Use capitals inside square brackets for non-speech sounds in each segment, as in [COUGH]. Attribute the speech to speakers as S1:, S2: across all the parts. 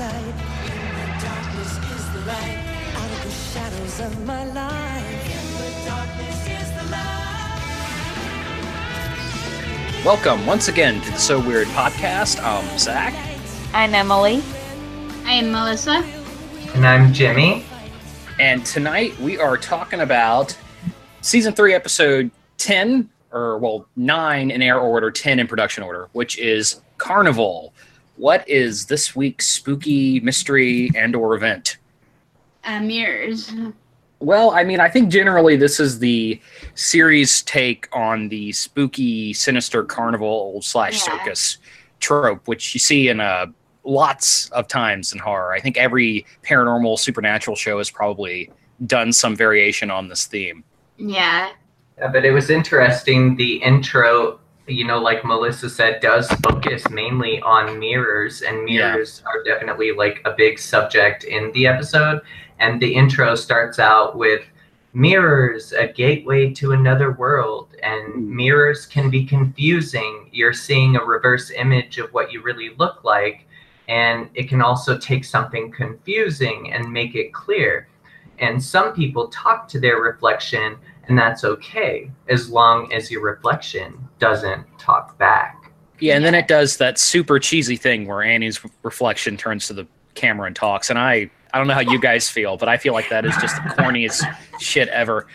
S1: sight. Darkness is the light. Out of the shadows of my life. In the darkness is the light.
S2: Welcome once again to the So Weird podcast. I'm Zach.
S3: I'm Emily.
S4: I'm Melissa.
S5: And I'm Jimmy.
S2: And tonight we are talking about season three, episode 10, or well, nine in air order, 10 in production order, which is Carnival. What is this week's spooky mystery and or event?
S4: Uh, mirrors.
S2: Well, I mean, I think generally this is the series take on the spooky, sinister carnival slash
S4: Yeah.
S2: circus trope, which you see in uh, lots of times in horror. I think every paranormal, supernatural show has probably done some variation on this theme.
S4: Yeah.
S5: Yeah, but it was interesting. The intro, you know, like Melissa said, does focus mainly on mirrors, and
S2: Yeah.
S5: mirrors are definitely like a big subject in the episode. And the intro starts out with mirrors, a gateway to another world. And
S2: Mm.
S5: mirrors can be confusing. You're seeing a reverse image of what you really look like. And it can also take something confusing and make it clear. And some people talk to their reflection, and that's okay as long as your reflection doesn't talk back.
S2: Yeah, and then it does that super cheesy thing where Annie's reflection turns to the camera and talks. And I, I don't know how you guys feel, but I feel like that is just the corniest shit ever.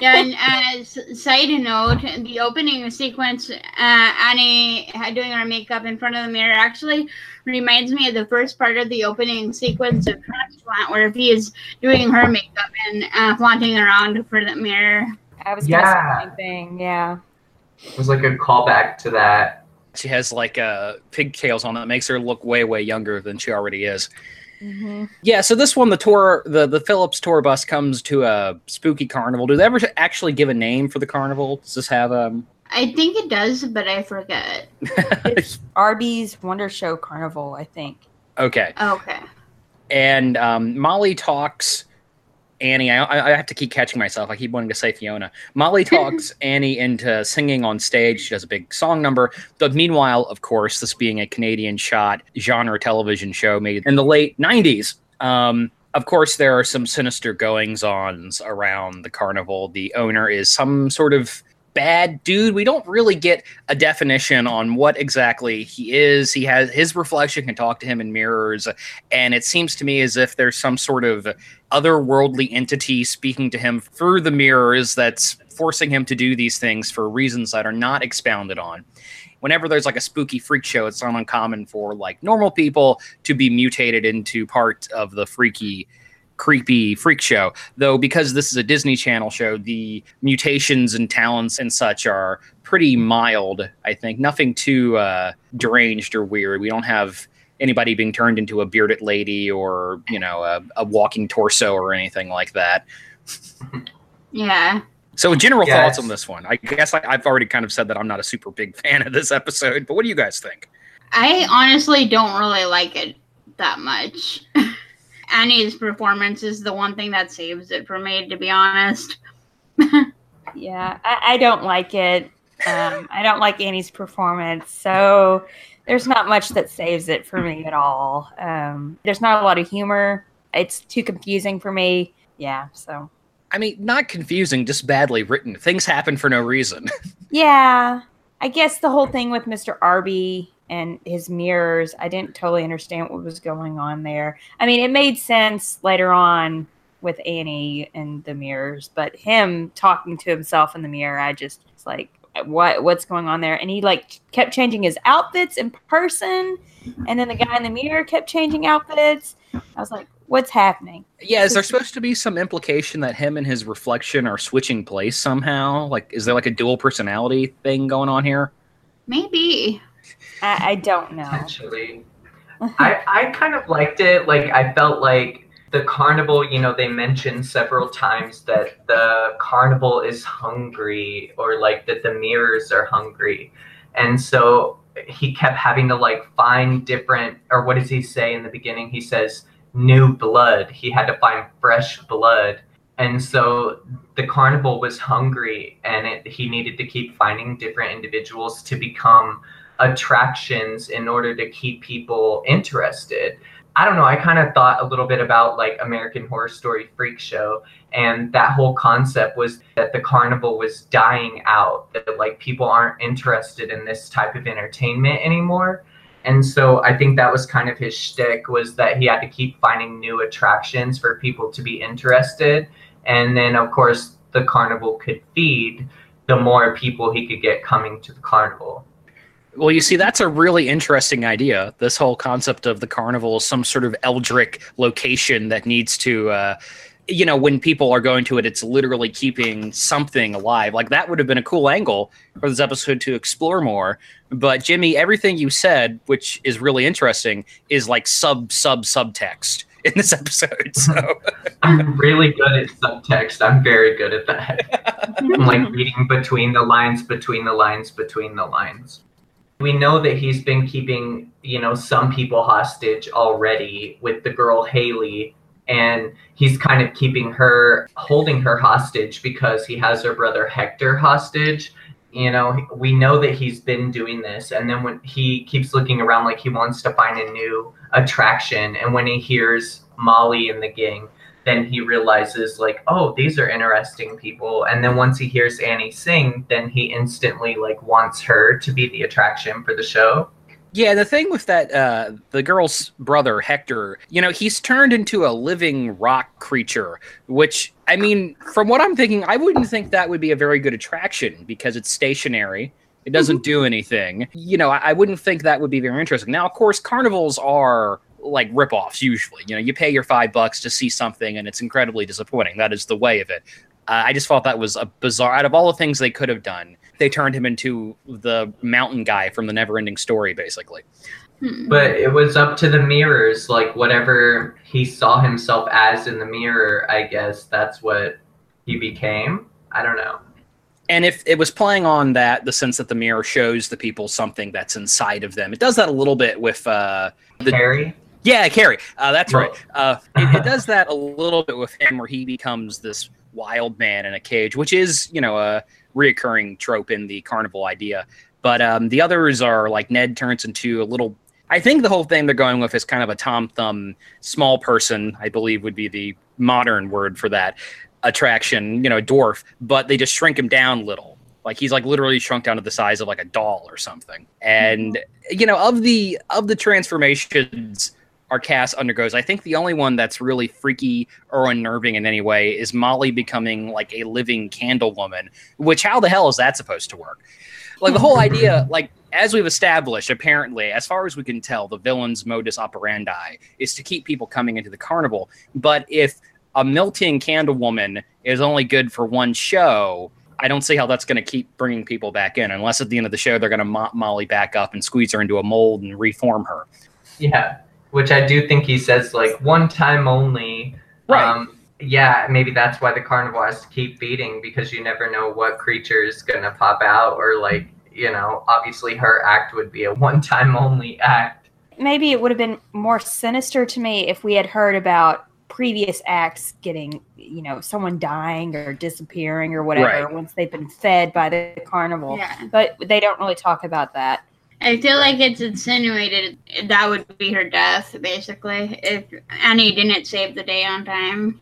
S4: Yeah, and as side note, the opening sequence, uh, Annie doing her makeup in front of the mirror actually reminds me of the first part of the opening sequence of Transplant, where he is doing her makeup and uh, flaunting around for the mirror.
S3: I was gonna
S5: Yeah.
S3: say the same thing. Yeah.
S5: It was like a callback to that.
S2: She has like uh, pigtails on that makes her look way, way younger than she already is.
S3: hmm
S2: Yeah, so this one, the tour, the the Phillips tour bus comes to a spooky carnival. Do they ever actually give a name for the carnival? Does this have um?
S4: I think it does, but I forget. [LAUGHS]
S3: It's Arby's Wonder Show Carnival, I think.
S2: okay,
S4: Okay.
S2: and um, Molly talks Annie. I, I have to keep catching myself. I keep wanting to say Fiona. Molly [LAUGHS] talks Annie into singing on stage. She does a big song number. But meanwhile, of course, this being a Canadian shot genre television show made in the late '90s. Um, of course, there are some sinister goings ons around the carnival. The owner is some sort of bad dude. We don't really get a definition on what exactly he is. He has his reflection can talk to him in mirrors, and it seems to me as if there's some sort of otherworldly entity speaking to him through the mirrors that's forcing him to do these things for reasons that are not expounded on. Whenever there's like a spooky freak show, it's not uncommon for like normal people to be mutated into part of the freaky creepy freak show. Though because this is a Disney Channel show, the mutations and talents and such are pretty mild, I think. Nothing too uh, deranged or weird. We don't have anybody being turned into a bearded lady or, you know, a, a walking torso or anything like that.
S4: Yeah.
S2: So, general
S5: Yeah,
S2: thoughts on this one. I guess I, I've already kind of said that I'm not a super big fan of this episode, but what do you guys think?
S4: I honestly don't really like it that much. [LAUGHS] Annie's performance is the one thing that saves it for me, to be honest. [LAUGHS]
S3: Yeah, I, I don't like it. Um, I don't like Annie's performance, so there's not much that saves it for me at all. Um, there's not a lot of humor. It's too confusing for me. Yeah, so
S2: I mean, not confusing, just badly written. Things happen for no reason. [LAUGHS]
S3: yeah, I guess the whole thing with Mr. Arby and his mirrors, I didn't totally understand what was going on there. I mean, it made sense later on with Annie and the mirrors, but him talking to himself in the mirror, I just was like, what what's going on there? And he like kept changing his outfits in person, and then the guy in the mirror kept changing outfits. I was like, what's happening?
S2: Yeah, is there supposed to be some implication that him and his reflection are switching place somehow? Like, is there like a dual personality thing going on here?
S4: Maybe.
S3: I, I don't know.
S5: Potentially. I, I kind of liked it. Like I felt like the carnival, you know, they mentioned several times that the carnival is hungry or like that the mirrors are hungry. And so he kept having to like find different or what does he say in the beginning? He says new blood. He had to find fresh blood. And so the carnival was hungry and it, he needed to keep finding different individuals to become attractions in order to keep people interested. I don't know, I kind of thought a little bit about like American Horror Story Freak Show and that whole concept was that the carnival was dying out that like people aren't interested in this type of entertainment anymore. And so I think that was kind of his shtick was that he had to keep finding new attractions for people to be interested. And then of course the carnival could feed the more people he could get coming to the carnival.
S2: Well, you see, that's a really interesting idea. This whole concept of the carnival is some sort of eldritch location that needs to, uh, you know, when people are going to it, it's literally keeping something alive. Like that would have been a cool angle for this episode to explore more. But Jimmy, everything you said, which is really interesting, is like sub sub subtext [LAUGHS] in this episode. So [LAUGHS]
S5: I'm really good at subtext. I'm very good at that. [LAUGHS] I'm like reading between the lines, between the lines, between the lines. We know that he's been keeping, you know, some people hostage already with the girl Haley, and he's kind of keeping her, holding her hostage because he has her brother Hector hostage. You know, we know that he's been doing this, and then when he keeps looking around like he wants to find a new attraction, and when he hears Molly and the gang, then he realizes like oh these are interesting people and then once he hears annie sing then he instantly like wants her to be the attraction for the show
S2: Yeah, the thing with that, uh, the girl's brother, Hector, you know, he's turned into a living rock creature, which, I mean, from what I'm thinking, I wouldn't think that would be a very good attraction because it's stationary. It doesn't do anything. You know, I, I wouldn't think that would be very interesting. Now, of course, carnivals are like ripoffs usually. You know, you pay your five bucks to see something and it's incredibly disappointing. That is the way of it. Uh, I just thought that was a bizarre. Out of all the things they could have done, they turned him into the mountain guy from the Neverending Story, basically.
S4: Hmm.
S5: but it was up to the mirrors like whatever he saw himself as in the mirror i guess that's what he became i don't know
S2: And if it was playing on that, the sense that the mirror shows the people something that's inside of them, it does that a little bit with. Uh, The-
S5: harry
S2: yeah, Carrie. Uh, that's right. Uh, it, it does [LAUGHS] that a little bit with him, where he becomes this wild man in a cage, which is, you know, a reoccurring trope in the carnival idea. But um, the others are like Ned turns into a little. I think the whole thing they're going with is kind of a Tom Thumb small person. I believe would be the modern word for that attraction. You know, dwarf, but they just shrink him down little. Like he's like literally shrunk down to the size of like a doll or something. And you know, of the of the transformations our cast undergoes. I think the only one that's really freaky or unnerving in any way is Molly becoming like a living candle woman, which how the hell is that supposed to work? Like the whole [LAUGHS] idea, like as we've established, apparently, as far as we can tell, the villain's modus operandi is to keep people coming into the carnival. But if a melting candle woman is only good for one show, I don't see how that's going to keep bringing people back in, unless at the end of the show they're going to mop Molly back up and squeeze her into a mold and reform her.
S5: yeah which i do think he says like one time only
S2: Right.
S5: um yeah maybe that's why the carnival has to keep feeding because you never know what creature is gonna pop out or like you know obviously her act would be a one time only act
S3: Maybe it would have been more sinister to me if we had heard about previous acts getting, you know, someone dying or disappearing or whatever
S2: Right.
S3: once they've been fed by the carnival.
S4: Yeah.
S3: But they don't really talk about that.
S4: I feel like it's insinuated that would be her death, basically, if Annie didn't save the day on time.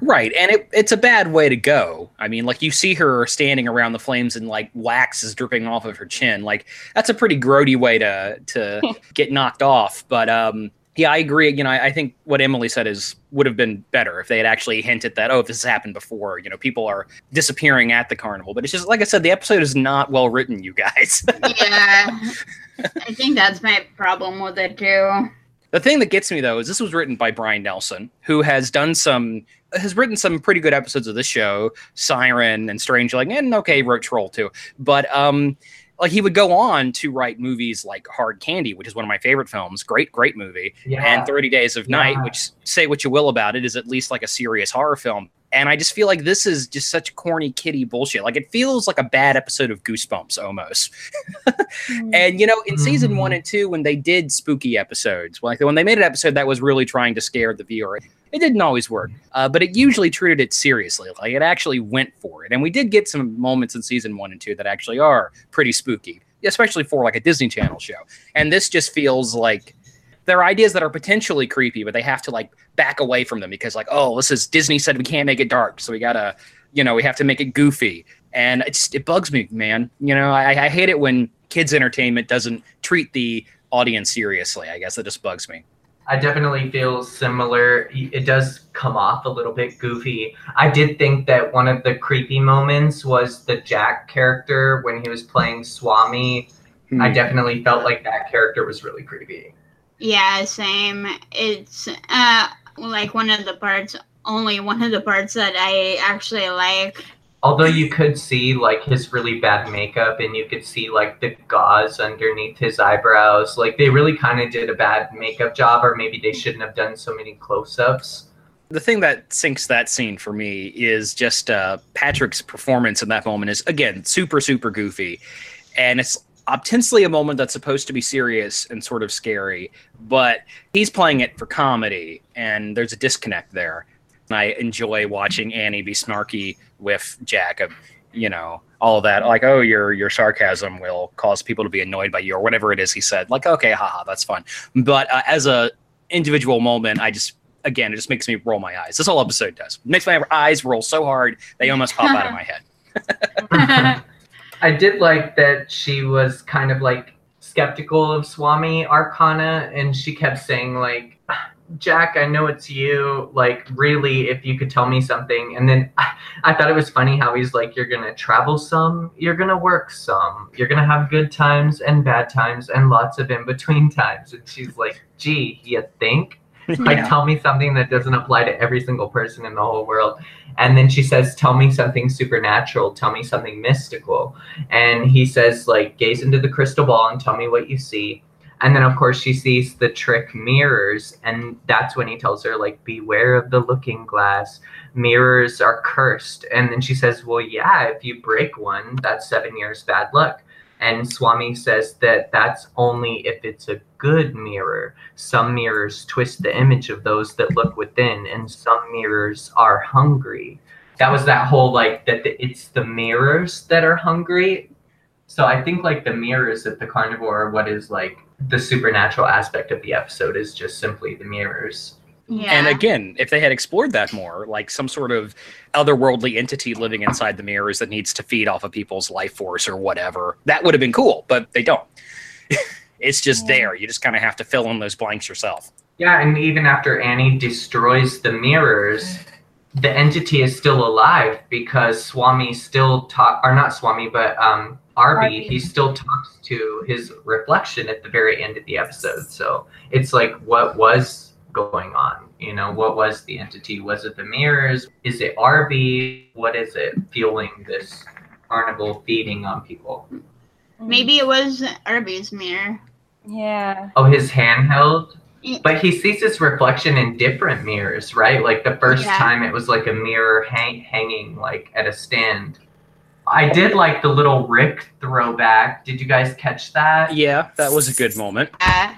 S2: Right, and it, it's a bad way to go. I mean, like you see her standing around the flames and like wax is dripping off of her chin. Like that's a pretty grody way to to [LAUGHS] get knocked off. But um, yeah, I agree. You know, I, I think what Emily said is would have been better if they had actually hinted that oh, if this has happened before, you know, people are disappearing at the carnival. But it's just like I said, the episode is not well written, you guys. [LAUGHS]
S4: Yeah. I think that's my problem with it, too.
S2: The thing that gets me though is this was written by Brian Nelson, who has done some has written some pretty good episodes of this show, Siren and Strange like, and okay, he wrote Troll too. But um like he would go on to write movies like Hard Candy, which is one of my favorite films. Great, great movie.
S5: yeah
S2: And 30 Days of Night, which say what you will about it, is at least like a serious horror film. And I just feel like this is just such corny kitty bullshit. Like it feels like a bad episode of Goosebumps almost. [LAUGHS] And you know, in season one and two, when they did spooky episodes, like when they made an episode that was really trying to scare the viewer, it didn't always work. Uh, but it usually treated it seriously. Like it actually went for it. And we did get some moments in season one and two that actually are pretty spooky, especially for like a Disney Channel show. And this just feels like there are ideas that are potentially creepy, but they have to like back away from them because like, oh, this is Disney said we can't make it dark, so we gotta, you know, we have to make it goofy, and it's it bugs me, man. You know, I, I hate it when kids entertainment doesn't treat the audience seriously. I guess that just bugs me.
S5: I definitely feel similar. It does come off a little bit goofy. I did think that one of the creepy moments was the Jack character when he was playing Swami.
S2: Hmm.
S5: I definitely felt like that character was really creepy.
S4: Yeah, same. It's uh like one of the parts, only one of the parts that I actually like.
S5: Although you could see like his really bad makeup and you could see like the gauze underneath his eyebrows. Like they really kind of did a bad makeup job, or maybe they shouldn't have done so many close ups.
S2: the thing that sinks that scene for me is just uh, Patrick's performance in that moment is again super super goofy, and it's ostensibly a moment that's supposed to be serious and sort of scary, but he's playing it for comedy, and there's a disconnect there. And I enjoy watching Annie be snarky with Jack, of you know all of that, like oh your your sarcasm will cause people to be annoyed by you or whatever it is he said. Like okay, haha, that's fun. But uh, as a individual moment, I just again, it just makes me roll my eyes. This whole episode does. It makes my eyes roll so hard they almost pop out of [LAUGHS] my head. [LAUGHS] [LAUGHS]
S5: I did like that she was kind of like skeptical of Swami Arcana, and she kept saying like, "Jack, I know it's you. Like, really, if you could tell me something." And then I, [LAUGHS] I thought it was funny how he's like, "You're gonna travel some, you're gonna work some, you're gonna have good times and bad times and lots of in between times." And she's like, "Gee, you think?" like
S2: Yeah.
S5: tell me something that doesn't apply to every single person in the whole world and then she says tell me something supernatural. Tell me something mystical. And he says like gaze into the crystal ball and tell me what you see. And then of course she sees the trick mirrors and that's when he tells her like beware of the looking glass. Mirrors are cursed. And then she says well yeah if you break one that's seven years bad luck and swami says that that's only if it's a good mirror. Some mirrors twist the image of those that look within and some mirrors are hungry. That was that whole like that the, it's the mirrors that are hungry. So i think like the mirrors at the carnivore what is like the supernatural aspect of the episode is just simply the mirrors
S4: yeah.
S2: And again, if they had explored that more, like some sort of otherworldly entity living inside the mirrors that needs to feed off of people's life force or whatever, that would have been cool, but they don't. [LAUGHS] it's just
S3: Yeah.
S2: there. You just kind of have to fill in those blanks yourself.
S5: yeah and even after annie destroys the mirrors the entity is still alive because swami still talk or not swami but um arby
S3: Arby.
S5: he still talks to his reflection at the very end of the episode so it's like what was going on? You know what was the entity? Was it the mirrors? Is it arby what is it fueling this carnival feeding on people?
S4: Maybe it was Arby's mirror.
S3: Yeah.
S5: oh his handheld? But he sees his reflection in different mirrors right? Like the first
S4: Yeah.
S5: time it was like a mirror hang- hanging like at a stand. I did like the little rick throwback. Did you guys catch that?
S2: Yeah, that was a good moment.
S4: Uh,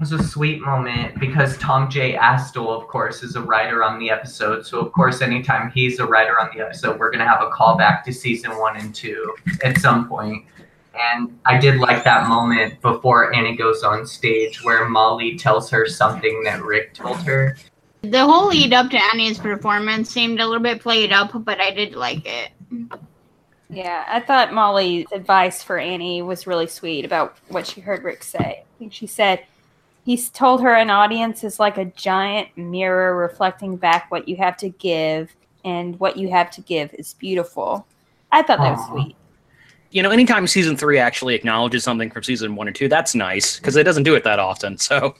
S5: was a sweet moment because tom j astle of course is a writer on the episode so of course anytime he's a writer on the episode we're going to have a callback to season one and two at some point. point and I did like that moment before Annie goes on stage where Molly tells her something that Rick told her.
S4: the whole lead up to Annie's performance seemed a little bit played up, but I did like it.
S3: Yeah, I thought Molly's advice for Annie was really sweet about what she heard Rick say. I think she said he's told her an audience is like a giant mirror reflecting back what you have to give, and what you have to give is beautiful. I thought that was
S5: Aw.
S3: sweet.
S2: You know, anytime season three actually acknowledges something from season one or two, that's nice because it doesn't do it that often. [LAUGHS] So,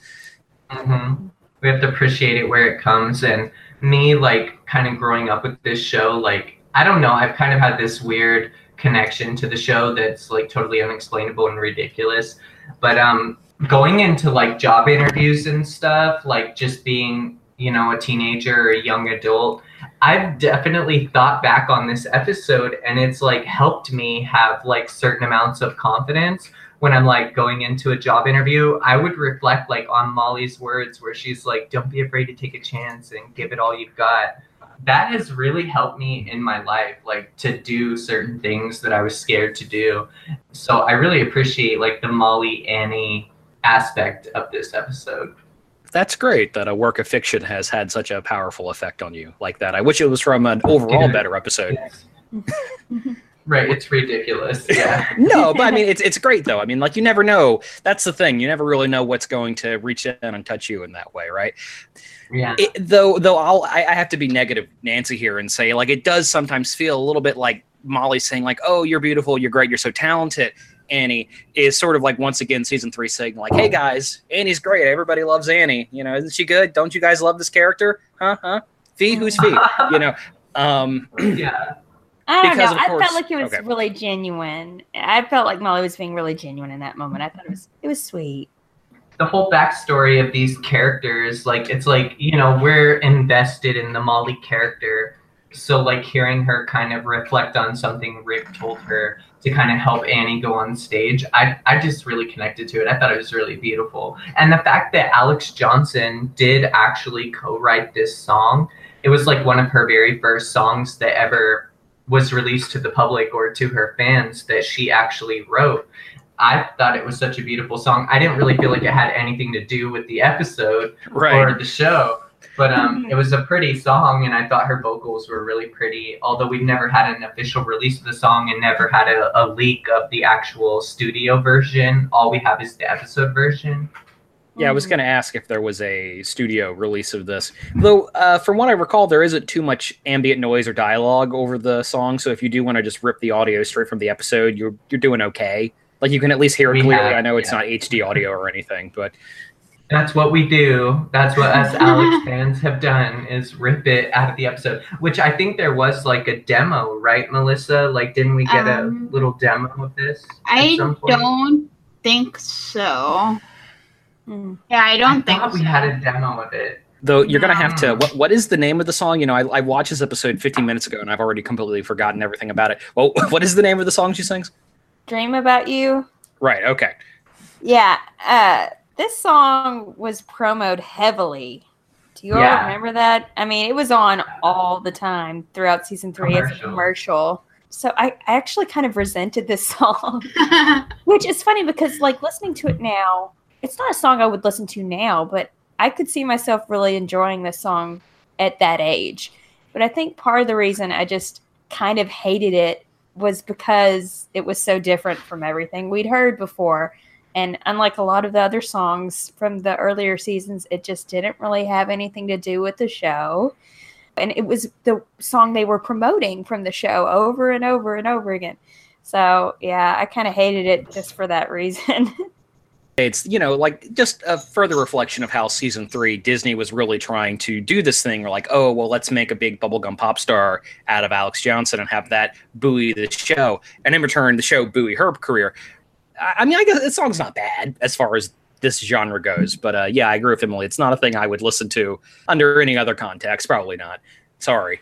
S5: hmm We have to appreciate it where it comes. And me, like, kind of growing up with this show, like, I don't know, I've kind of had this weird connection to the show that's like totally unexplainable and ridiculous. But um, going into like job interviews and stuff, like just being, you know, a teenager or a young adult, I've definitely thought back on this episode and it's like helped me have like certain amounts of confidence when I'm like going into a job interview, I would reflect like on Molly's words where she's like, don't be afraid to take a chance and give it all you've got. That has really helped me in my life, like to do certain things that I was scared to do. So I really appreciate like the Molly Annie aspect of this episode.
S2: That's great that a work of fiction has had such a powerful effect on you like that. I wish it was from an overall
S5: Yeah.
S2: better episode. [LAUGHS]
S5: Right, it's ridiculous. [LAUGHS] Yeah.
S2: no, but I mean, it's it's great though. I mean, like you never know. That's the thing. You never really know what's going to reach in and touch you in that way, right?
S5: Yeah.
S2: It, though, though, I'll I, I have to be negative, Nancy, here and say like it does sometimes feel a little bit like Molly saying like, "Oh, you're beautiful, you're great, you're so talented." Annie is sort of like once again season three saying like, "Hey guys, Annie's great. Everybody loves Annie. You know, isn't she good? Don't you guys love this character? Huh? Huh? Fee? Who's Fee? [LAUGHS] You know." Um,
S5: yeah.
S3: I don't
S2: Because,
S3: know.
S2: of
S3: I
S2: course-
S3: felt like it was
S2: okay.
S3: really genuine. I felt like Molly was being really genuine in that moment. I thought it was it was sweet.
S5: the whole backstory of these characters, like it's like you know we're invested in the Molly character, so like hearing her kind of reflect on something Rick told her to kind of help Annie go on stage, I I just really connected to it. I thought it was really beautiful, and the fact that Alexz Johnson did actually co-write this song, it was like one of her very first songs that ever was released to the public or to her fans that she actually wrote. I thought it was such a beautiful song. I didn't really feel like it had anything to do with the episode
S2: right.
S5: or the show, but um, it was a pretty song, and I thought her vocals were really pretty. Although we've never had an official release of the song and never had a, a leak of the actual studio version, all we have is the episode version.
S2: Yeah, I was going to ask if there was a studio release of this. Though, uh, from what I recall, there isn't too much ambient noise or dialogue over the song. So if you do want to just rip the audio straight from the episode, you're you're doing okay. Like you can at least hear it
S5: We
S2: clearly.
S5: have-
S2: I know it's
S5: yeah.
S2: not HD audio or anything, but
S5: That's what we do. That's what us [LAUGHS] Alexz fans have done is rip it out of the episode. Which I think there was like a demo, right, Melissa? Like, didn't we get
S4: Um,
S5: a little demo of this?
S4: I don't think so.
S3: Mm.
S4: Yeah, I don't
S5: I
S4: think
S5: thought we had a demo of it.
S2: though you're gonna have to. What what is the name of the song? You know, I, I watched this episode 15 minutes ago and I've already completely forgotten everything about it. Well, [LAUGHS] what is the name of the song she sings?
S3: Dream about you.
S2: Right. Okay.
S3: Yeah. Uh, this song was promoted heavily. Do you all remember that? I mean, it was on all the time throughout season three as a
S5: Commercial.
S3: commercial. So I, I actually kind of resented this [LAUGHS] song, [LAUGHS] which is funny because like listening to it now, it's not a song I would listen to now, but I could see myself really enjoying this song at that age. But I think part of the reason I just kind of hated it was because it was so different from everything we'd heard before. And unlike a lot of the other songs from the earlier seasons, it just didn't really have anything to do with the show. And it was the song they were promoting from the show over and over and over again. So, yeah, I kind of hated it just for that reason. [LAUGHS]
S2: it's you know like just a further reflection of how season three disney was really trying to do this thing where like oh well let's make a big bubblegum pop star out of alexz johnson and have that buoy the show and in return the show buoy her career i, mean i guess the song's not bad as far as this genre goes but uh, yeah i agree with emily. It's not a thing i would listen to under any other context. Probably not. Sorry.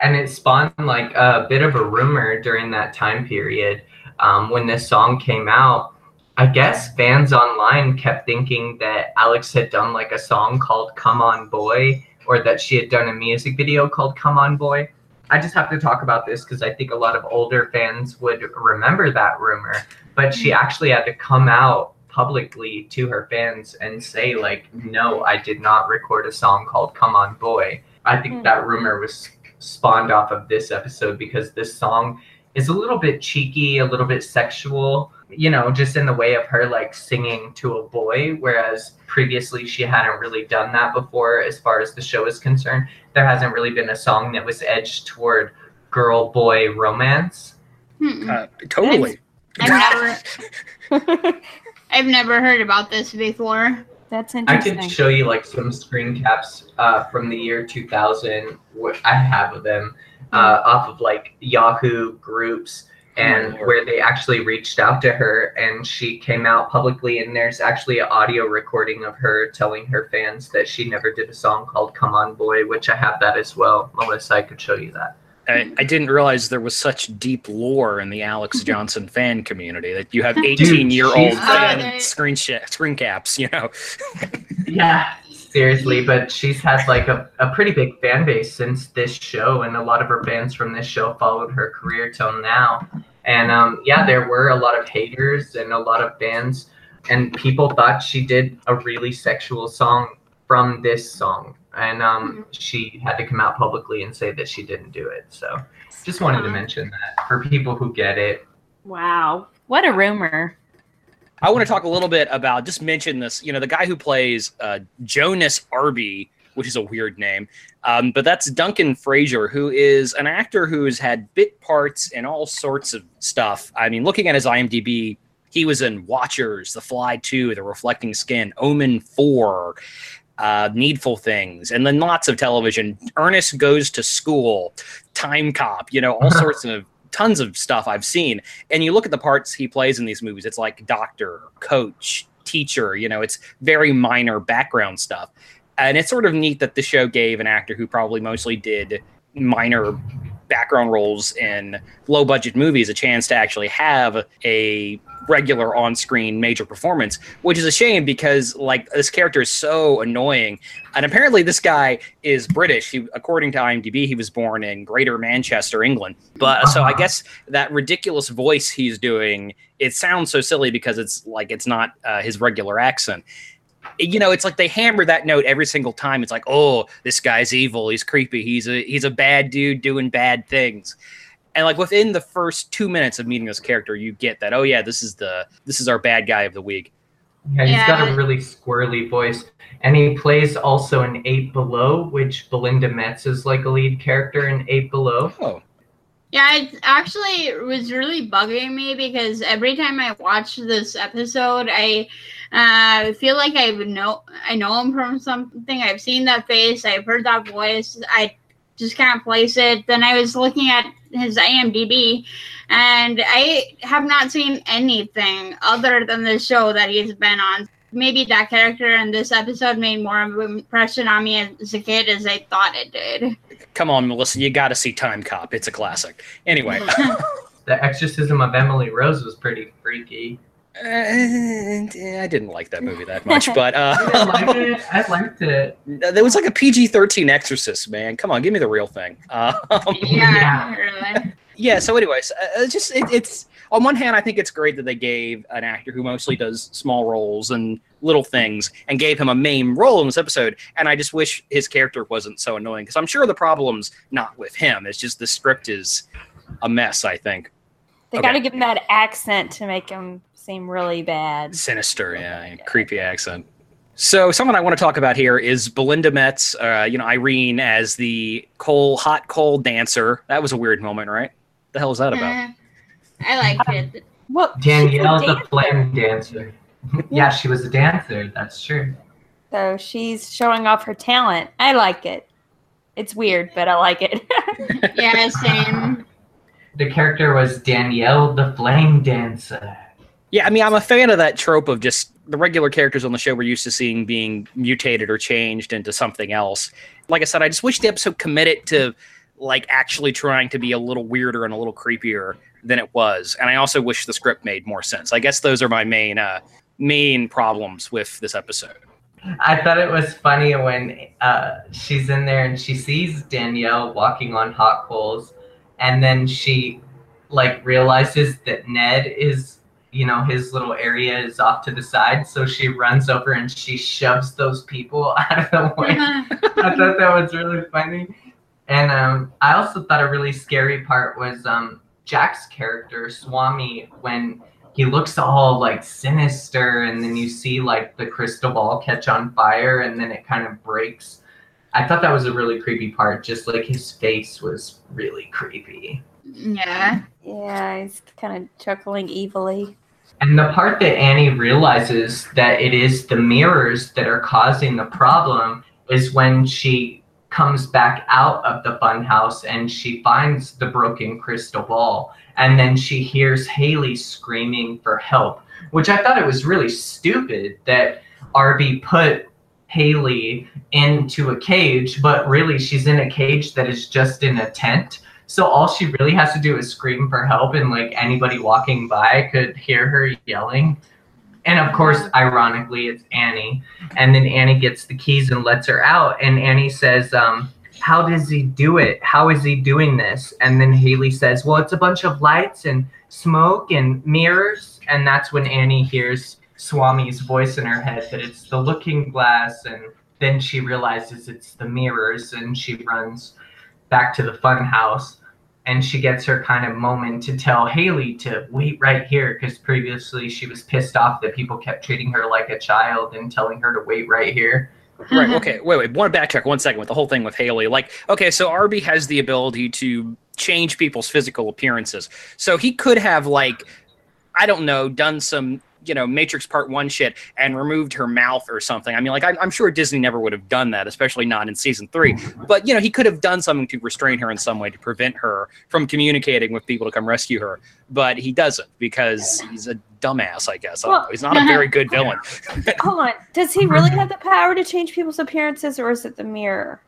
S5: And it spawned like a bit of a rumor during that time period um, when this song came out. I guess fans online kept thinking that alexz had done like a song called come on boy or that she had done a music video called come on boy i just have to talk about this because i think a lot of older fans would remember that rumor but she actually had to come out publicly to her fans and say like no i did not record a song called come on boy i think
S3: Hmm.
S5: that rumor was spawned off of this episode because this song is a little bit cheeky, a little bit sexual, you know, just in the way of her like singing to a boy, whereas previously she hadn't really done that before as far as the show is concerned. There hasn't really been a song that was edged toward girl boy romance.
S2: Uh, totally
S4: I've never, [LAUGHS] I've never heard about this before.
S3: That's interesting.
S5: I
S3: interesting.
S5: could show you like some screen caps uh, from the year 2000. Wh- I have of them uh, off of like Yahoo groups and
S2: Oh,
S5: where they actually reached out to her and she came out publicly and there's actually an audio recording of her telling her fans that she never did a song called Come On Boy, which I have that as well. Melissa, I could show you that.
S2: I, I didn't realize there was such deep lore in the Alexz [LAUGHS] Johnson fan community that you have 18 year old fan
S4: Oh,
S2: screen sh- screen caps, you know.
S5: Yeah, seriously, but she's had like a, a pretty big fan base since this show, and a lot of her fans from this show followed her career till now. And um, yeah, there were a lot of haters and a lot of fans and people thought she did a really sexual song from this song, and um, she had to come out publicly and say that she didn't do it. So, just wanted to mention that for people who get it.
S3: Wow. What a rumor.
S2: I want to talk a little bit about just mention this. You know, the guy who plays uh, Jonas Arby, which is a weird name, um, but that's Duncan Fraser, who is an actor who has had bit parts in all sorts of stuff. I mean, looking at his IMDb, he was in Watchers, The Fly 2, The Reflecting Skin, Omen 4, uh, Needful Things, and then lots of television. Ernest Goes to School, Time Cop, you know, all [LAUGHS] sorts of tons of stuff I've seen. And you look at the parts he plays in these movies, it's like doctor, coach, teacher, you know, it's very minor background stuff. And it's sort of neat that the show gave an actor who probably mostly did minor background roles in low budget movies a chance to actually have a regular on-screen major performance which is a shame because like this character is so annoying and apparently this guy is british he, according to imdb he was born in greater manchester england but so i guess that ridiculous voice he's doing it sounds so silly because it's like it's not uh, his regular accent you know, it's like they hammer that note every single time. It's like, oh, this guy's evil. He's creepy. He's a he's a bad dude doing bad things. And like within the first two minutes of meeting this character, you get that. Oh yeah, this is the this is our bad guy of the week.
S5: Yeah, he's got a really squirrely voice, and he plays also in Eight Below, which Belinda Metz is like a lead character in Eight Below.
S2: Oh,
S4: Yeah, it actually was really bugging me because every time I watch this episode, I uh, feel like I would know I know him from something. I've seen that face, I've heard that voice. I just can't place it. Then I was looking at his IMDb, and I have not seen anything other than the show that he's been on. Maybe that character in this episode made more of an impression on me as a kid as I thought it did.
S2: come on, Melissa, you got to see Time Cop. It's a classic. Anyway, [LAUGHS]
S5: The Exorcism of Emily Rose was pretty freaky.
S2: Uh, I didn't like that movie that much, [LAUGHS] but
S5: I
S2: uh,
S5: liked it. I liked it. [LAUGHS]
S2: there was like a PG thirteen Exorcist, man. Come on, give me the real thing. [LAUGHS] Um,
S4: yeah, really.
S2: yeah so anyways uh, it's just it, it's on one hand i think it's great that they gave an actor who mostly does small roles and little things and gave him a main role in this episode and i just wish his character wasn't so annoying because i'm sure the problem's not with him it's just the script is a mess i think
S3: They
S2: Okay.
S3: got to give him that accent to make him seem really bad.
S2: sinister yeah creepy accent so someone i want to talk about here is belinda metz uh, you know irene as the coal hot coal dancer that was a weird moment right the hell is that about
S4: Uh, I liked it.
S3: Well,
S5: Danielle
S3: a
S5: the flame dancer. [LAUGHS] yeah, she was a dancer. That's true.
S3: so she's showing off her talent. I like it. It's weird, but I like it.
S4: Yeah, same. [LAUGHS]
S5: The character was Danielle the flame dancer.
S2: Yeah, I mean, I'm a fan of that trope of just the regular characters on the show we're used to seeing being mutated or changed into something else. Like I said, I just wish the episode committed to like actually trying to be a little weirder and a little creepier than it was. And I also wish the script made more sense. I guess those are my main uh main problems with this episode.
S5: I thought it was funny when uh, she's in there and she sees Danielle walking on hot coals, and then she like realizes that Ned is, you know, his little area is off to the side, so she runs over and she shoves those people [LAUGHS] out of the way. [LAUGHS] I thought that was really funny. And um, I also thought a really scary part was um, Jack's character, Swami, when he looks all like sinister, and then you see like the crystal ball catch on fire, and then it kind of breaks. I thought that was a really creepy part. Just like his face was really creepy.
S4: yeah.
S3: yeah, he's kind of chuckling evilly.
S5: And the part that Annie realizes that it is the mirrors that are causing the problem is when she comes back out of the funhouse and she finds the broken crystal ball. And then she hears Haley screaming for help, which I thought it was really stupid that Arby put Haley into a cage, but really she's in a cage that is just in a tent. So all she really has to do is scream for help, and like anybody walking by could hear her yelling. And of course, ironically, it's Annie. And then Annie gets the keys and lets her out. And Annie says, um, How does he do it? How is he doing this? And then Haley says, Well, it's a bunch of lights and smoke and mirrors. And that's when Annie hears Swami's voice in her head that it's the looking glass, and then she realizes it's the mirrors, and she runs back to the fun house. And she gets her kind of moment to tell Haley to wait right here because previously she was pissed off that people kept treating her like a child and telling her to wait right here.
S2: right. Okay. Wait. Wait. Want to backtrack one second with the whole thing with Haley? Like, okay, so Arby has the ability to change people's physical appearances. So he could have like, I don't know, done some you know Matrix Part One shit and removed her mouth or something. I mean, like I'm, I'm sure Disney never would have done that, especially not in season three. But you know, he could have done something to restrain her in some way to prevent her from communicating with people to come rescue her. But he doesn't because he's a dumbass. I guess
S3: Well-
S2: know. he's not a [LAUGHS] very good villain. [LAUGHS]
S3: Hold on. Does he really have the power to change people's appearances, or is it the mirror?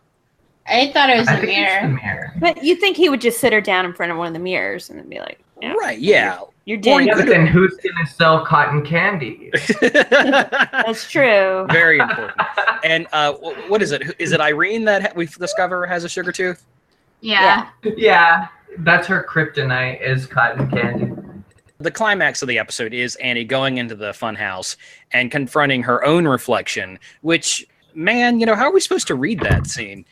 S4: I thought it was
S5: I
S4: a
S5: think it's the
S4: mirror.
S5: mirror.
S3: But you think he would just sit her down in front of one of the mirrors and then be like, yeah,
S2: Right? Yeah.
S3: "You're
S2: Or
S3: dead."
S5: Yeah, but then who's gonna sell cotton candy? [LAUGHS]
S3: That's true.
S2: very important. And uh, what is it? Is it Irene that we discover has a sugar tooth?
S4: Yeah.
S5: yeah, that's her kryptonite is cotton candy.
S2: The climax of the episode is Annie going into the funhouse and confronting her own reflection, which, man, you know, how are we supposed to read that scene?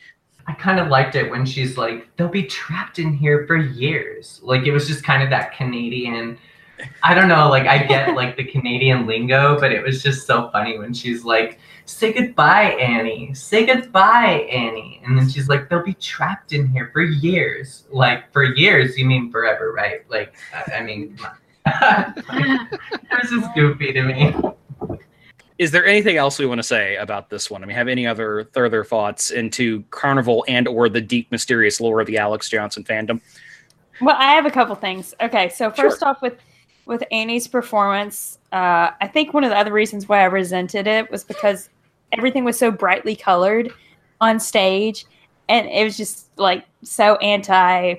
S5: I kind of liked it when she's like, they'll be trapped in here for years. Like it was just kind of that Canadian. I don't know, like I get like the Canadian lingo, but it was just so funny when she's like, say goodbye, Annie. Say goodbye, Annie. And then she's like, they'll be trapped in here for years. Like for years, you mean forever, right? Like, I mean, come on. [LAUGHS] it was just goofy to me.
S2: Is there anything else we want to say about this one? I mean, have any other further thoughts into Carnival and or the deep, mysterious lore of the Alexz Johnson fandom?
S3: Well, I have a couple things. Okay, so first off, with with Annie's performance, uh, I think one of the other reasons why I resented it was because everything was so brightly colored on stage, and it was just like so anti.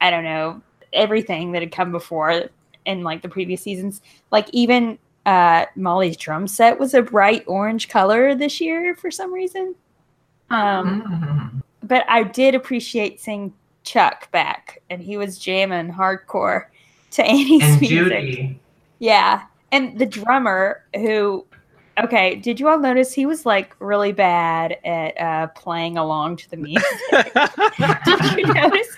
S3: I don't know everything that had come before in like the previous seasons. Like even uh, Molly's drum set was a bright orange color this year for some reason. Um,
S5: Mm.
S3: but I did appreciate seeing Chuck back, and he was jamming hardcore to [LAUGHS] Annie's
S5: And
S3: music.
S5: Judy.
S3: Yeah, and the drummer who, okay, did you all notice he was like really bad at uh, playing along to the [LAUGHS] music? did you [LAUGHS] notice?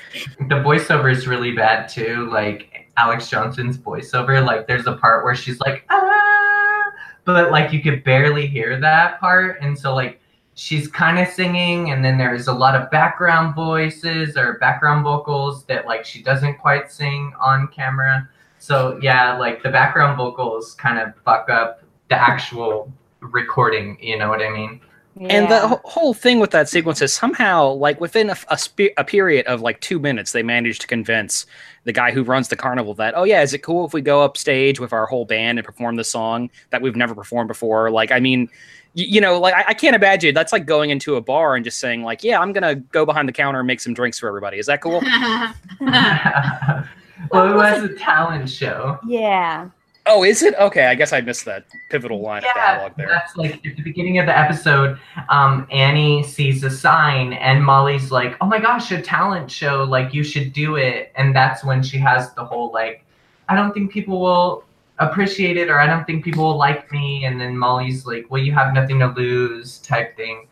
S5: the voiceover is really bad too. Like Alexz Johnson's voiceover, like there's a part where she's like, ah, but like you could barely hear that part. And so like she's kind of singing, and then there's a lot of background voices or background vocals that like she doesn't quite sing on camera. So yeah, like the background vocals kind of fuck up the actual recording. You know what I mean?
S2: And the whole thing with that sequence is somehow, like within a, a, spe- a period of like two minutes, they managed to convince the guy who runs the carnival that, oh yeah, is it cool if we go upstage with our whole band and perform the song that we've never performed before? Like, I mean, y- you know, like I, I can't imagine that's like going into a bar and just saying like, yeah, I'm gonna go behind the counter and make some drinks for everybody. Is that cool? [LAUGHS] [LAUGHS]
S5: well, it was a talent show.
S3: yeah.
S2: Oh, is it? Okay, I guess I missed that pivotal line of dialogue there.
S5: That's like at the beginning of the episode, um, Annie sees a sign and Molly's like, Oh my gosh, a talent show, like you should do it. And that's when she has the whole like, I don't think people will appreciate it or I don't think people will like me and then Molly's like, Well, you have nothing to lose type thing.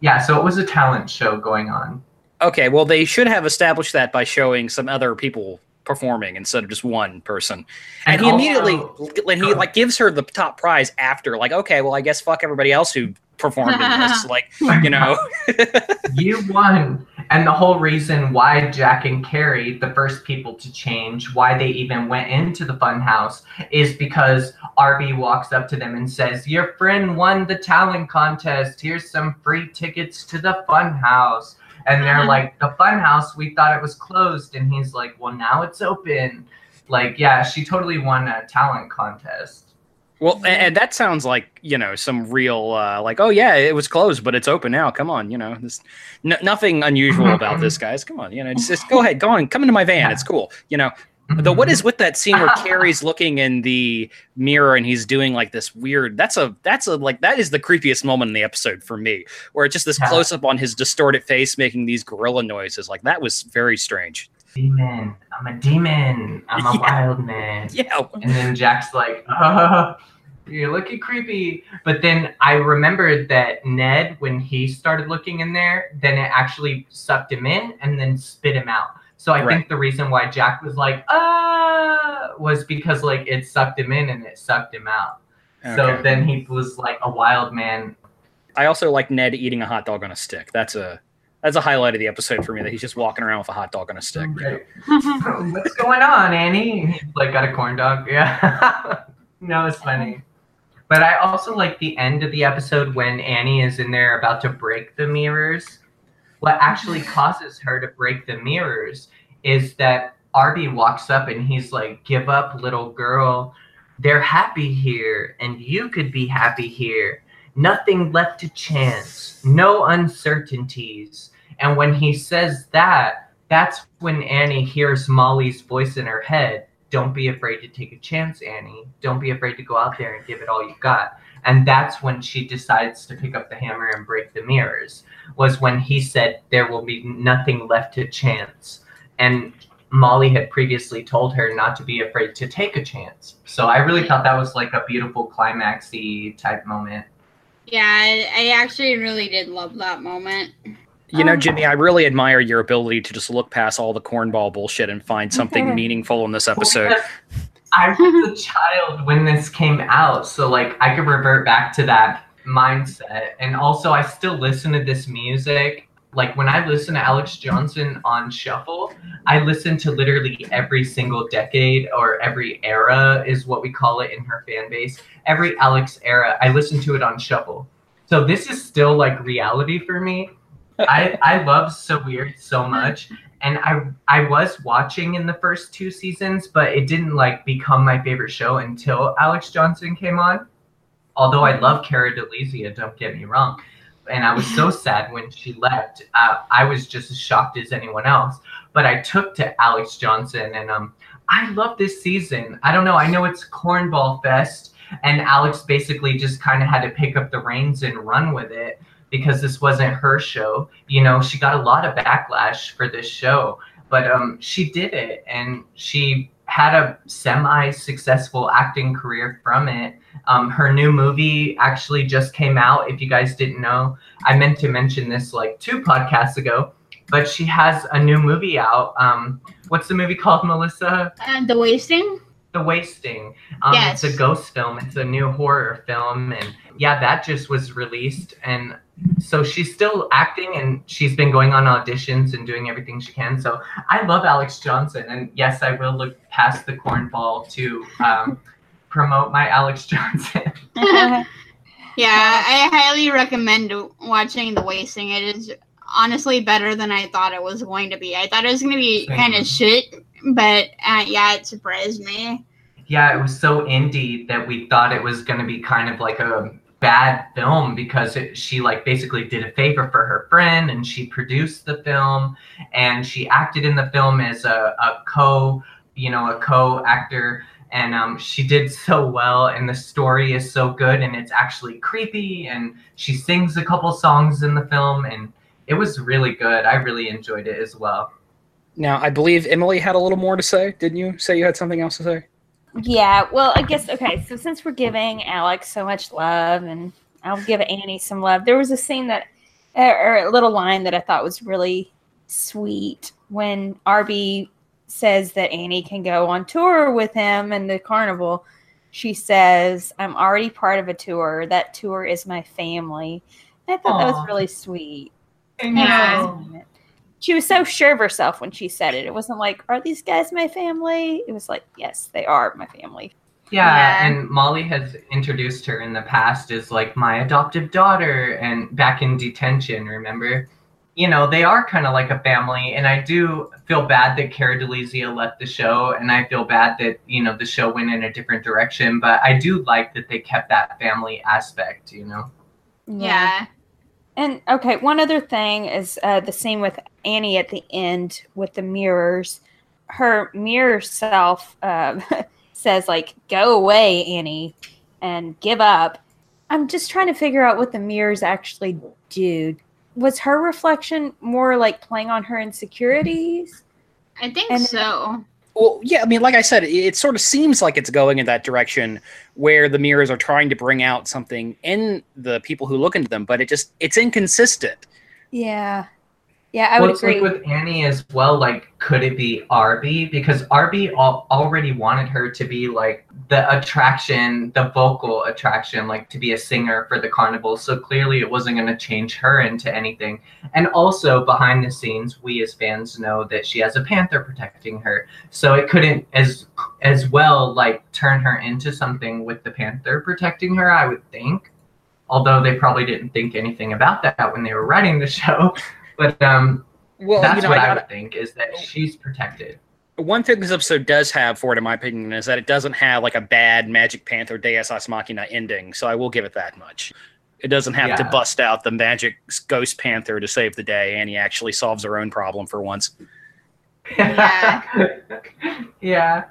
S5: Yeah, so it was a talent show going on.
S2: Okay, well, they should have established that by showing some other people performing instead of just one person. And, he
S5: also-
S2: immediately, when he like gives her the top prize after, like, okay, well, I guess fuck everybody else who performed in this. [LAUGHS] Like, you know, [LAUGHS]
S5: You won. And the whole reason why Jack and Carrie, the first people to change, why they even went into the funhouse, is because Arby walks up to them and says, Your friend won the talent contest. Here's some free tickets to the funhouse. And they're
S4: Uh-huh.
S5: like, The funhouse, we thought it was closed. And he's like, Well, now it's open. Like, yeah, she totally won a talent contest.
S2: well, and, and that sounds like you know some real uh, like, oh yeah, it was closed, but it's open now. Come on, you know, this n- nothing unusual about this, guys. Come on, you know, just, just go ahead, go on, come into my van. It's cool, you know. Though what is with that scene where [LAUGHS] Carrie's looking in the mirror and he's doing like this weird that's a that's a like that is the creepiest moment in the episode for me where it's just this
S5: Yeah.
S2: close up on his distorted face making these gorilla noises like that was very strange
S5: demon? I'm a demon. I'm a [LAUGHS]
S2: Yeah.
S5: wild man. [LAUGHS]
S2: yeah
S5: And then Jack's like, uh, You're looking creepy. But then I remembered that Ned, when he started looking in there, then it actually sucked him in and then spit him out. So I
S2: Right.
S5: think the reason why Jack was like, ah, was because like it sucked him in and it sucked him out. So then he was like a wild man.
S2: I also like Ned eating a hot dog on a stick. That's a that's a highlight of the episode for me that he's just walking around with a hot dog on a stick.
S5: Okay. [LAUGHS] What's going on, Annie? He's like got a corn dog. [LAUGHS] Yeah. no, it's funny. But I also like the end of the episode when Annie is in there about to break the mirrors. What actually causes her to break the mirrors is that Arby walks up and he's like, Give up, little girl. They're happy here, and you could be happy here. Nothing left to chance, no uncertainties. And when he says that, that's when Annie hears Molly's voice in her head. Don't be afraid to take a chance, Annie. Don't be afraid to go out there and give it all you've got. And that's when she decides to pick up the hammer and break the mirrors. Was when he said there will be nothing left to chance. And Molly had previously told her not to be afraid to take a chance. So I really thought that was like a beautiful climaxy type moment.
S4: Yeah, I, I actually really did love that moment.
S2: You know,
S3: Um,
S2: Jimmy, I really admire your ability to just look past all the cornball bullshit and find something [LAUGHS] meaningful in this episode. [LAUGHS]
S5: I was [LAUGHS] a child when this came out, so like I could revert back to that mindset. And also, I still listen to this music. Like when I listen to Alexz Johnson on shuffle, I listen to literally every single decade or every era is what we call it in her fan base. Every Alexz era, I listen to it on shuffle. So this is still like reality for me. I I love So Weird so much and I I was watching in the first two seasons, but it didn't like become my favorite show until Alexz Johnson came on. Although I love Cara Delizia, don't get me wrong, and I was so [LAUGHS] sad when she left. Uh, I was just as shocked as anyone else. But I took to Alexz Johnson, and um, I love this season. I don't know. I know it's Cornball Fest, and Alexz basically just kind of had to pick up the reins and run with it because this wasn't her show. You know, she got a lot of backlash for this show, but um, she did it, and she had a semi-successful acting career from it. Um, her new movie actually just came out. If you guys didn't know, I meant to mention this like two podcasts ago, but she has a new movie out. Um, what's the movie called, Melissa?
S4: And the wasting?
S5: The Wasting. Um,
S4: Yes.
S5: It's a ghost film. It's a new horror film, and yeah, that just was released. And so she's still acting, and she's been going on auditions and doing everything she can. So I love Alexz Johnson, and yes, I will look past the cornball to um, promote my Alexz [LAUGHS] Johnson. [LAUGHS]
S4: yeah, I highly recommend watching The Wasting. It is honestly better than I thought it was going to be. I thought it was going to be kind of shit, but uh, yeah, it surprised me.
S5: yeah, it was so indie that we thought it was going to be kind of like a bad film because it, she like basically did a favor for her friend and she produced the film and she acted in the film as a, a co you know a co-actor and um, she did [LAUGHS] so well and the story is so good and it's actually creepy and she sings a couple songs in the film and it was really good i really enjoyed it as well
S2: Now, I believe Emily had a little more to say. Didn't you say you had something else to say?
S3: Yeah, well, I guess okay. So since we're giving Alexz so much love, and I'll give Annie some love, there was a scene that, or a little line that I thought was really sweet when Arby says that Annie can go on tour with him and the carnival. She says, "I'm already part of a tour. That tour is my family." I thought that was really sweet.
S4: Yeah.
S3: She was so sure of herself when she said it. It wasn't like, "Are these guys my family?" It was like, "Yes, they are my family."
S5: Yeah,
S4: Yeah.
S5: and Molly has introduced her in the past as like my adoptive daughter and back in detention, remember? You know, they are kind of like a family, and I do feel bad that Cara Delizia left the show, and I feel bad that, you know, the show went in a different direction, but I do like that they kept that family aspect, you know?
S4: Yeah.
S3: And okay, one other thing is uh, the scene with Annie at the end with the mirrors. Her mirror self uh, [LAUGHS] says like, "Go away, Annie, and give up." I'm just trying to figure out what the mirrors actually do. Was her reflection more like playing on her insecurities?
S4: I think
S3: And-
S4: so.
S2: Well, yeah, I mean, like I said, it, it sort of seems like it's going in that direction where the mirrors are trying to bring out something in the people who look into them, but it just it's inconsistent.
S3: Yeah. Yeah, I
S5: well,
S3: would
S5: it's
S3: agree.
S5: like with Annie as well. Like, could it be Arby? Because Arby al- already wanted her to be like the attraction, the vocal attraction, like to be a singer for the carnival. So clearly, it wasn't going to change her into anything. And also, behind the scenes, we as fans know that she has a panther protecting her. So it couldn't as as well like turn her into something with the panther protecting her. I would think. Although they probably didn't think anything about that when they were writing the show. [LAUGHS] But um,
S2: Well,
S5: that's
S2: you know,
S5: what
S2: I
S5: I,
S2: gotta,
S5: would think is that she's protected.
S2: one thing this episode does have for it, in my opinion, is that it doesn't have like a bad Magic Panther Deus Ex Machina ending. So I will give it that much. It doesn't have to bust out the magic Ghost Panther to save the day. Annie actually solves her own problem for once.
S4: Yeah. [LAUGHS]
S5: yeah.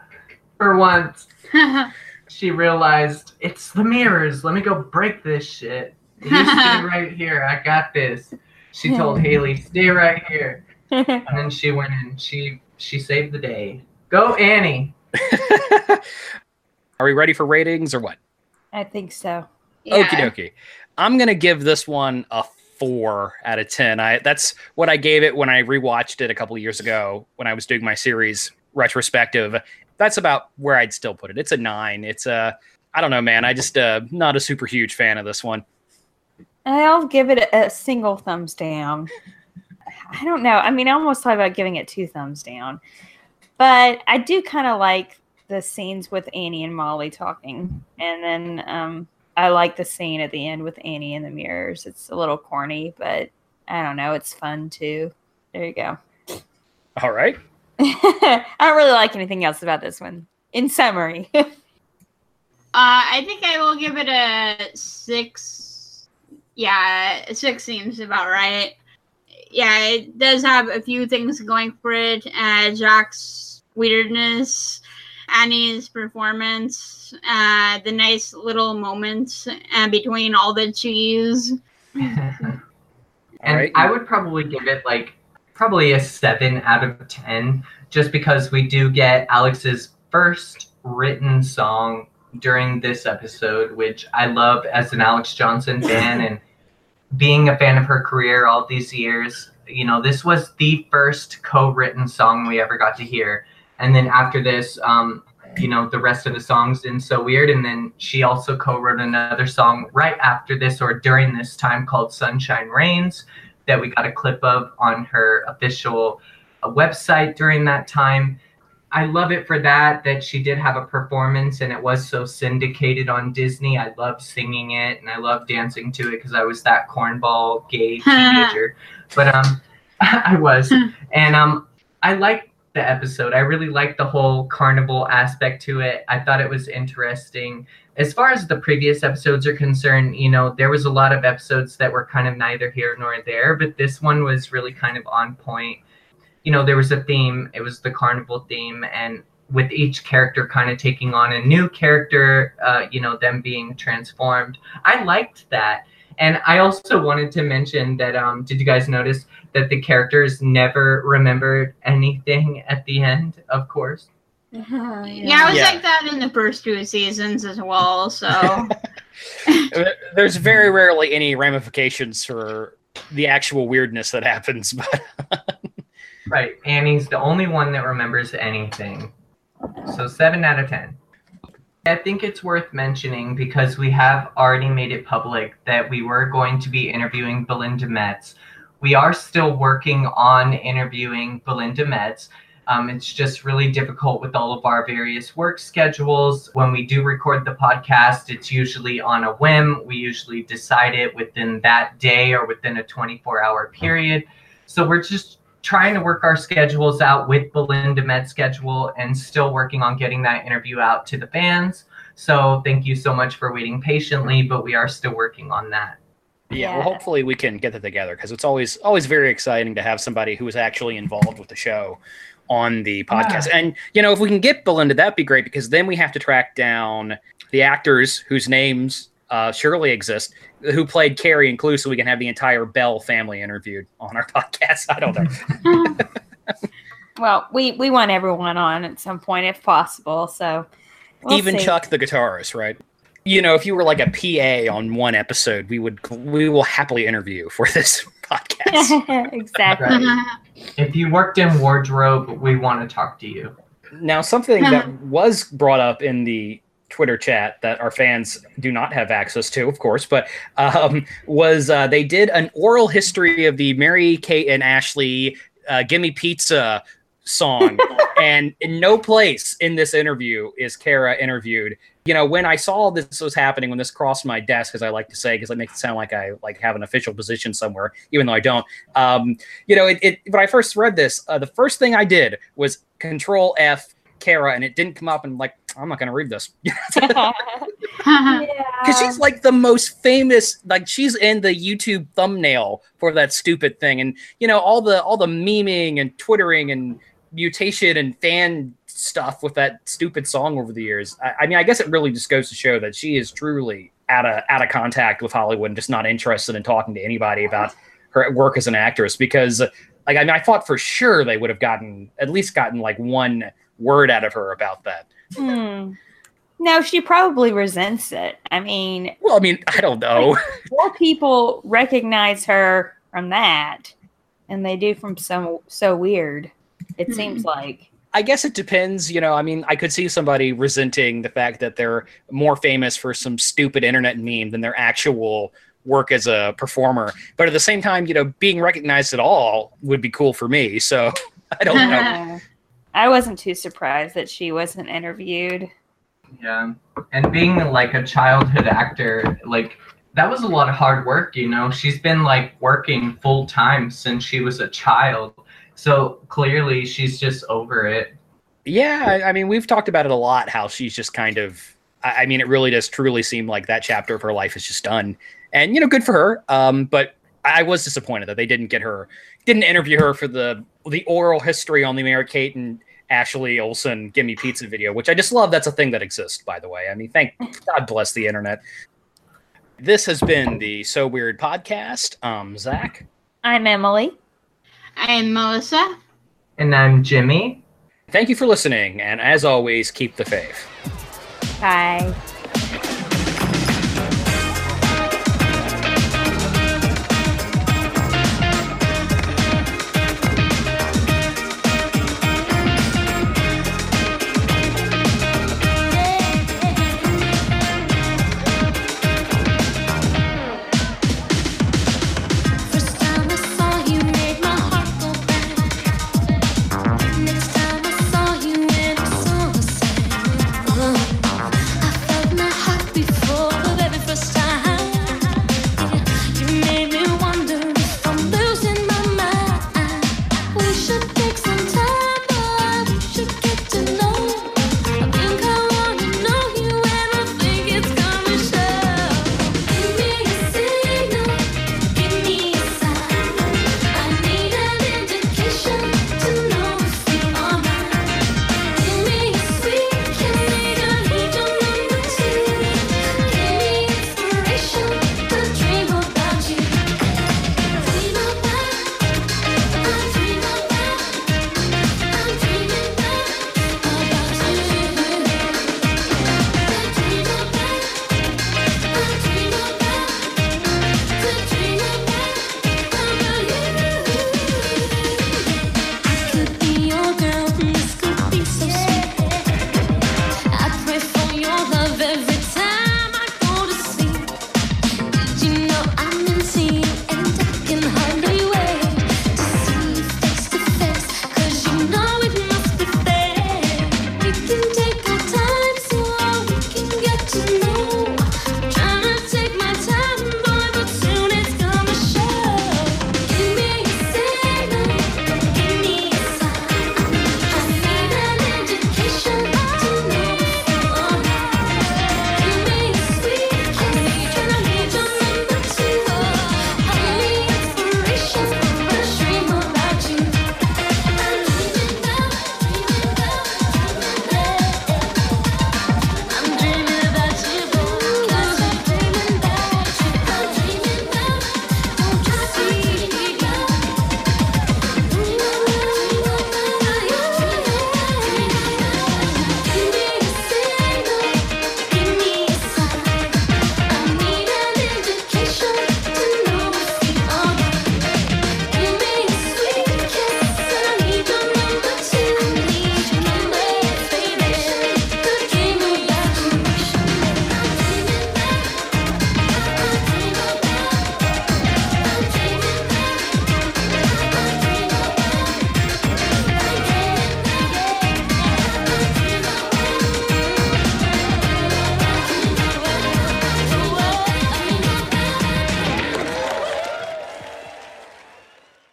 S5: For once, [LAUGHS] she realized it's the mirrors. Let me go break this shit. [LAUGHS] Right here. I got this. She told Haley, "Stay right here." [LAUGHS] And then she went in. she she saved the day. Go Annie. [LAUGHS]
S2: Are we ready for ratings or what?
S3: I think so.
S4: Yeah.
S2: Okie dokie. I'm gonna give this one a four out of ten. I that's what I gave it when I rewatched it a couple years ago when I was doing my series retrospective. That's about where I'd still put it. It's a nine. It's a I don't know, man. I just uh not a super huge fan of this one.
S3: I'll give it a, a single thumbs down. I don't know. I mean, I almost thought about giving it two thumbs down, but I do kind of like the scenes with Annie and Molly talking, and then um, I like the scene at the end with Annie in the mirrors. It's a little corny, but I don't know. It's fun too. There you go.
S2: All right. [LAUGHS]
S3: I don't really like anything else about this one. In summary, [LAUGHS]
S4: Uh, I think I will give it a six. Yeah, six seems about right. Yeah, it does have a few things going for it. Uh, Jack's weirdness, Annie's performance, uh, the nice little moments uh, between all the cheese. [LAUGHS]
S5: and
S2: Alright.
S5: I would probably give it like probably a seven out of ten, just because we do get Alexz's first written song during this episode, which I love as an Alexz Johnson [LAUGHS] fan and being a fan of her career all these years. You know, this was the first co-written song we ever got to hear, and then after this, um, you know, the rest of the songs in so weird, and then she also co-wrote another song right after this or during this time called Sunshine Rains that we got a clip of on her official website during that time. I love it for that that she did have a performance and it was so syndicated on Disney. I loved singing it and I loved dancing to it because I was that cornball gay [LAUGHS] teenager. but um [LAUGHS] I was. And um I liked the episode. I really liked the whole carnival aspect to it. I thought it was interesting. As far as the previous episodes are concerned, you know, there was a lot of episodes that were kind of neither here nor there, but this one was really kind of on point. You know, there was a theme, it was the carnival theme, and with each character kind of taking on a new character, uh, you know, them being transformed. I liked that. And I also wanted to mention that um, did you guys notice that the characters never remembered anything at the end, of course? [LAUGHS]
S4: Yeah, I was
S2: Yeah.
S4: like that in the first two seasons as well. So [LAUGHS]
S2: There's very rarely any ramifications for the actual weirdness that happens, but [LAUGHS]
S5: Right. Annie's the only one that remembers anything. So seven out of ten. I think it's worth mentioning because we have already made it public that we were going to be interviewing Belinda Metz. We are still working on interviewing Belinda Metz. Um, it's just really difficult with all of our various work schedules. When we do record the podcast, it's usually on a whim. We usually decide it within that day or within a 24 hour period. So we're just trying to work our schedules out with Belinda Metz's schedule and still working on getting that interview out to the fans. So thank you so much for waiting patiently, but we are still working on that.
S2: yeah, well hopefully we can get that together because it's always always very exciting to have somebody who is actually involved with the show on the podcast. And you know, if we can get Belinda, that'd be great because then we have to track down the actors whose names uh, surely exist who played Carey and Clu, so we can have the entire Bell family interviewed on our [LAUGHS] podcast. I don't know. [LAUGHS]
S3: Well, we we want everyone on at some point if possible. So we'll
S2: Even
S3: see.
S2: Chuck the guitarist, right? You know, if you were like a PA on one episode, we would we will happily interview for [LAUGHS] this podcast.
S3: exactly.
S5: Right. If you worked in wardrobe, we want to talk to you.
S2: Now, something that was brought up in the Twitter chat that our fans do not have access to, of course, but um, was uh, they did an oral history of the Mary Kate and Ashley uh, "Gimme Pizza" song, [LAUGHS] and in no place in this interview is Cara interviewed. You know, when I saw this was happening, when this crossed my desk, as I like to say, because it makes it sound like I like have an official position somewhere, even though I don't. Um, you know, it, it when I first read this, uh, the first thing I did was Control F Cara, and it didn't come up, and like I'm not gonna read this [LAUGHS] [LAUGHS] because
S3: yeah.
S2: she's like the most famous. Like she's in the YouTube thumbnail for that stupid thing, and you know all the all the memeing and twittering and mutation and fan stuff with that stupid song over the years. I, I mean, I guess it really just goes to show that she is truly out of out of contact with Hollywood and just not interested in talking to anybody about her work as an actress because like I mean I thought for sure they would have gotten at least gotten like one word out of her about that.
S3: Hmm. No, she probably resents it. I mean,
S2: Well, I mean, I don't know.
S3: more people recognize her from that and they do from so so weird. It seems like.
S2: I guess it depends. You know, I mean, I could see somebody resenting the fact that they're more famous for some stupid internet meme than their actual work as a performer. But at the same time, you know, being recognized at all would be cool for me. So [LAUGHS] I don't know. [LAUGHS]
S3: I wasn't too surprised that she wasn't interviewed.
S5: Yeah. And being like a childhood actor, like that was a lot of hard work, you know. She's been like working full time since she was a child. So clearly she's just over it.
S2: Yeah, I, I mean, we've talked about it a lot. How she's just kind of. I, I mean, it really does truly seem like that chapter of her life is just done, and you know, good for her. Um, but I was disappointed that they didn't get her, didn't interview her for the the oral history on the Mary Kate and Ashley Olsen "Give Me Pizza" video, which I just love. That's a thing that exists, by the way. I mean, thank God bless the internet. This has been the So Weird podcast. Um, Zach,
S3: I'm Emily.
S4: I'm Melissa.
S5: And I'm Jimmy.
S2: thank you for listening, and as always, keep the faith.
S3: Bye.